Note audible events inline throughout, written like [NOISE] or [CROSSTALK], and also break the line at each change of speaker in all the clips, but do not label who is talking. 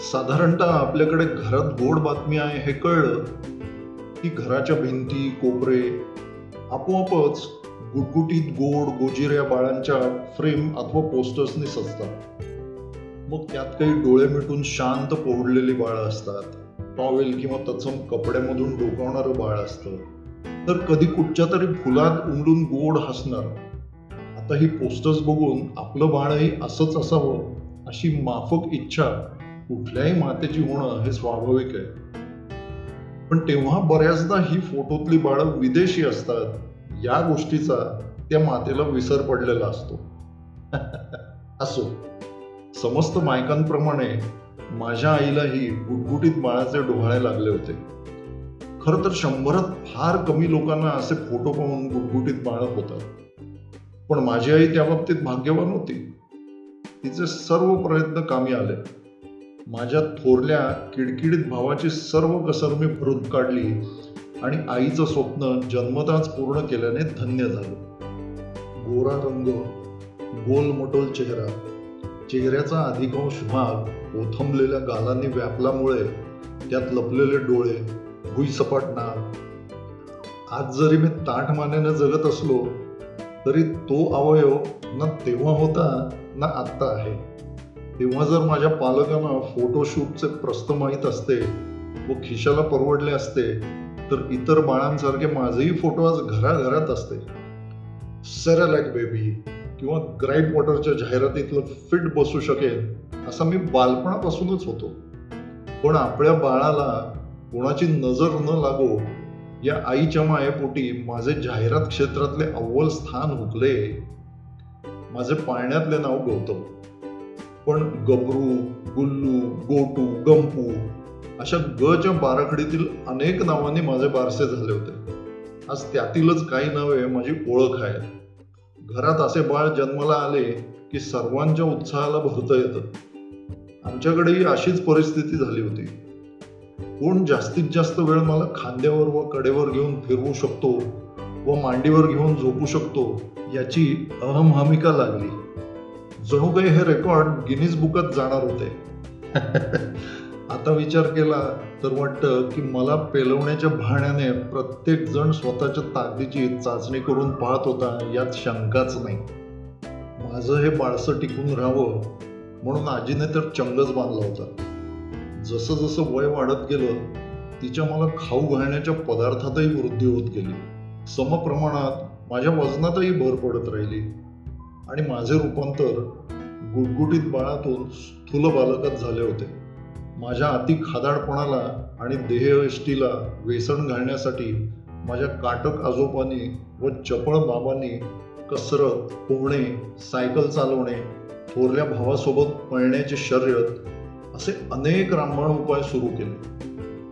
साधारणतः आपल्याकडे घरात गोड बातमी आहे हे कळलं. की घराच्या भिंती कोपरे आपोआपच गुटगुटीत गोड गोजिऱ्या बाळांच्या फ्रेम अथवा पोस्टर्सनी सजतात. मग त्यात काही डोळे मिटून शांत पोहडलेली बाळं असतात. टॉवेल किंवा तत्सम कपड्यामधून डोकावणारं बाळ असतं. तर कधी कुठच्या तरी फुलात उमडून गोड हसणार. आता ही पोस्टर्स बघून आपलं बाळही असंच असावं अशी माफक इच्छा कुठल्याही मातेची होणं हे स्वाभाविक आहे. पण तेव्हा बऱ्याचदा ही फोटोतली बाळं विदेशी असतात या गोष्टीचा त्या मातेला विसर पडलेला असतो. [LAUGHS] असो समस्त मायकांप्रमाणे माझ्या आईलाही गुटगुटीत बाळाचे डोहाळे लागले होते. खर तर शंभरात फार कमी लोकांना असे फोटो पाहून गुटगुटीत बाळ होतात. पण माझी आई त्या बाबतीत भाग्यवान होती. तिचे सर्व प्रयत्न कामी आले. माझ्या थोरल्या किडकिडीत भावाची सर्व कसर मी भरून काढली आणि आईचं स्वप्न जन्मताच पूर्ण केल्याने धन्य झालं. गोरा रंग गोल मटोल चेहरा चेहऱ्याचा अधिकांश भाग ओथंबलेल्या गालांनी व्यापल्यामुळे त्यात लपलेले डोळे भुईसपाट नाक. आज जरी मी ताठ मानेने जगत असलो तरी तो अवयव ना तेव्हा होता ना आत्ता आहे. तेव्हा जर माझ्या पालकांना फोटोशूटचे प्रस्त माहीत असते व खिशाला परवडले असते तर इतर बाळांसारखे माझेही फोटो आज घराघरात असते. सेरालॅक बेबी किंवा ग्राईट वॉटरच्या जाहिरातीतलं फिट बसू शकेल असा मी बालपणापासूनच होतो. पण आपल्या बाळाला कोणाची नजर न लागो या आईच्या मायेपोटी माझे जाहिरात क्षेत्रातले अव्वल स्थान हुकले. माझे पाळण्यातले नाव गौतम. पण गबरू गुल्लू गोटू गंपू अशा गच्या बाराखडीतील अनेक नावांनी माझे बारसे झाले होते. आज त्यातीलच काही नावे माझी ओळख आहेत. घरात असे बाळ जन्माला आले की सर्वांच्या उत्साहाला भरता येतं. आमच्याकडेही अशीच परिस्थिती झाली होती. कोण जास्तीत जास्त वेळ मला खांद्यावर व कडेवर घेऊन फिरवू शकतो व मांडीवर घेऊन झोपू शकतो याची अहमहमिका लागली. जणू काही हे रेकॉर्ड गिनीज बुकात जाणार होते. [LAUGHS] आता विचार केला तर वाटतं की मला पेलवण्याच्या बहाण्याने प्रत्येक जण स्वतःच्या ताकदीची चाचणी करून पाहत होता यात शंकाच नाही. माझं हे बाळसं टिकून राहावं म्हणून आजीने तर चंगच बांधला होता. जसं जसं वय वाढत गेलं तिच्या मला खाऊ घालण्याच्या पदार्थातही वृद्धी होत गेली. समप्रमाणात माझ्या वजनातही भर पडत राहिली. आणि माझे रूपांतर गुटगुटीत बाळातून स्थूल बालकात झाले होते. माझ्या अति खादाडपणाला आणि देहयष्टीला वेसण घालण्यासाठी माझ्या काटक आजोबांनी व चपळ बाबांनी कसरत पोहणे सायकल चालवणे थोरल्या भावासोबत पळण्याची शर्यत असे अनेक रामबाण उपाय सुरू केले.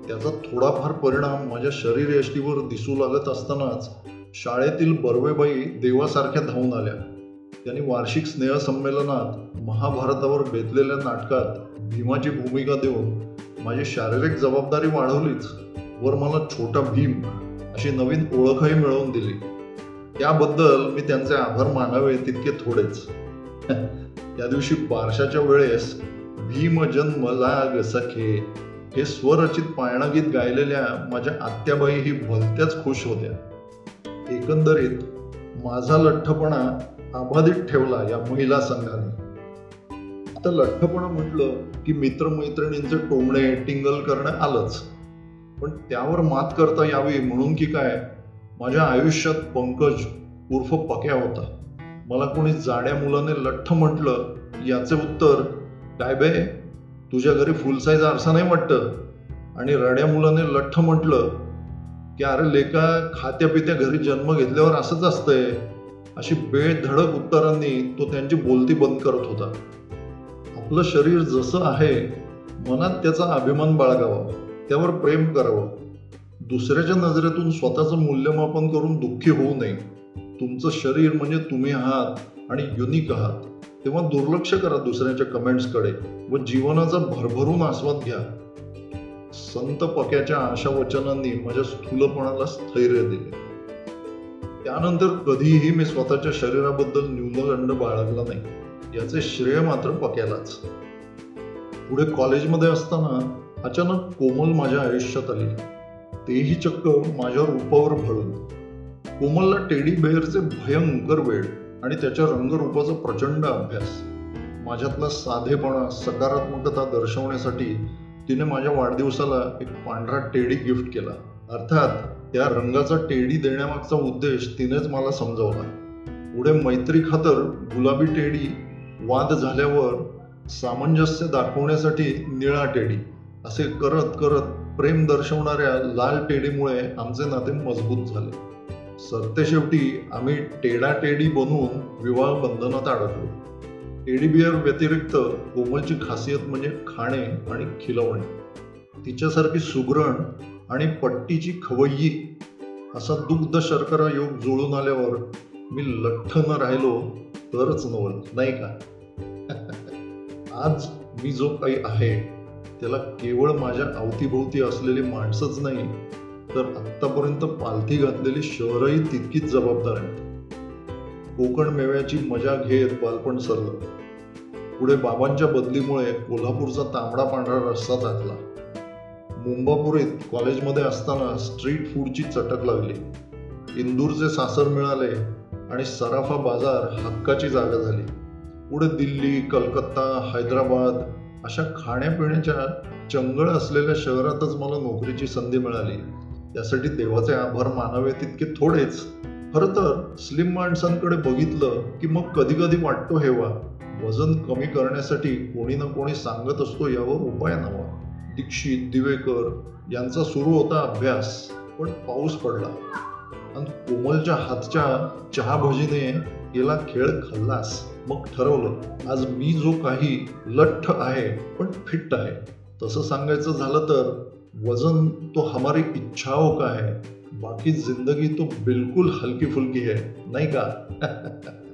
त्याचा थोडाफार परिणाम माझ्या शरीरयष्टीवर दिसू लागत असतानाच शाळेतील बर्वेबाई देवासारख्या धावून आल्या. त्यांनी वार्षिक स्नेहसंमेलनात महाभारतावर बेतलेल्या नाटकात भीमाची भूमिका देऊन माझी शारीरिक जबाबदारी वाढवलीच वर मला छोटा भीम अशी नवीन ओळखही मिळवून दिली. त्याबद्दल मी त्यांचे आभार मानावे तितके थोडेच. [LAUGHS] त्या दिवशी बारशाच्या वेळेस भीम जन्म लाग सखे हे स्वरचित पाळणागीत गायलेल्या माझ्या आत्याबाई ही भलत्याच खुश होत्या. एकंदरीत माझा लठ्ठपणा अबाधित ठेवला या महिला संघाने. आता लठ्ठपणा म्हटलं की मित्रमैत्रिणींचे टोमणे टिंगल करणं आलंच. पण त्यावर मात करता यावी म्हणून की काय? माझ्या आयुष्यात पंकज उर्फ पक्या होता. मला कोणी जाड्या मुलाने लठ्ठ म्हटलं याचे उत्तर काय बे तुझ्या घरी फुल साईज आरसा नाही वाटतं? आणि रड्या मुलाने लठ्ठ म्हटलं की अरे लेका खात्या पित्या घरी जन्म घेतल्यावर असंच असतंय. अशी बेधडक उत्तरांनी तो त्यांची बोलती बंद करत होता. आपलं शरीर जसं आहे मनात त्याचा अभिमान बाळगावा त्यावर प्रेम करावं. दुसऱ्याच्या नजरेतून स्वतःचं मूल्यमापन करून दुःखी होऊ नये. तुमचं शरीर म्हणजे तुम्ही आहात आणि युनिक आहात. तेव्हा दुर्लक्ष करा दुसऱ्याच्या कमेंट्सकडे व जीवनाचा भरभरून आस्वाद घ्या. संत पक्याच्या आशा वचनांनी माझ्या स्थूलपणाला स्थैर्य दिले. त्यानंतर कधीही मी स्वतःच्या शरीराबद्दल न्यूनगंड बाळगला नाही. याचे श्रेय मात्र पक्यालाच. पुढे कॉलेजमध्ये असताना अचानक कोमल माझ्या आयुष्यात आली. तेही चक्क माझ्या रूपावर भळून कोमलला टेडी बेअरचे भयंकर वेळ आणि त्याच्या रंगरूपाचा प्रचंड अभ्यास. माझ्यातला साधेपणा सकारात्मकता दर्शवण्यासाठी तिने माझ्या वाढदिवसाला एक पांढरा टेडी गिफ्ट केला. अर्थात त्या रंगाचा टेडी देण्यामागचा उद्देश तिनेच मला समजावला. पुढे मैत्री खातर गुलाबी टेडी वाद झाल्यावर सामंजस्य दाखवण्यासाठी निळा टेडी असे करत करत प्रेम दर्शवणाऱ्या लाल टेडीमुळे आमचे नाते मजबूत झाले. सरतेशेवटी आम्ही टेडा टेडी बनवून विवाह बंधनात अडकलो. टेडी बिअर व्यतिरिक्त कोमलची खासियत म्हणजे खाणे आणि खिलवणे. तिच्यासारखी सुगरण आणि पट्टीची खवय्यी असा दुग्ध शर्करा योग जुळून आल्यावर मी लठ्ठ न राहिलो तरच नवल नाही का? [LAUGHS] आज मी जो काही आहे त्याला केवळ माझ्या अवतीभोवती असलेली माणसंच नाही तर आत्तापर्यंत पालथी घातलेली शहरही तितकीच जबाबदार आहेत कोकण मेव्याची मजा घेत बालपण सरलं. पुढे बाबांच्या बदलीमुळे कोल्हापूरचा तांबडा पांढरा रस्ता टाकला मुंबापुरीत कॉलेजमध्ये असताना स्ट्रीट फूडची चटक लागली. इंदूरचे सासर मिळाले आणि सराफा बाजार हक्काची जागा झाली. पुढे दिल्ली कलकत्ता हैदराबाद अशा खाण्यापिण्याच्या चंगळ असलेल्या शहरातच मला नोकरीची संधी मिळाली. त्यासाठी देवाचे आभार मानावे तितके थोडेच. खरं तर स्लिम माणसांकडे बघितलं की मग कधी कधी वाटतो हेवा वजन कमी करण्यासाठी कोणी ना कोणी सांगत असतो यावर उपाय नवा. दीक्षित दिवेकर यांचा सुरू होता अभ्यास पण पाऊस पडला. आणि कोमलच्या हातच्या चहा भजीने गेला खेळ खाल्लास. मग ठरवलं आज मी जो काही लठ्ठ आहे पण फिट आहे. तसं सांगायचं झालं तर वजन तो हमारी इच्छाओं का है? बाकी जिंदगी तो बिलकुल हलकी फुलकी है नाही का? [LAUGHS]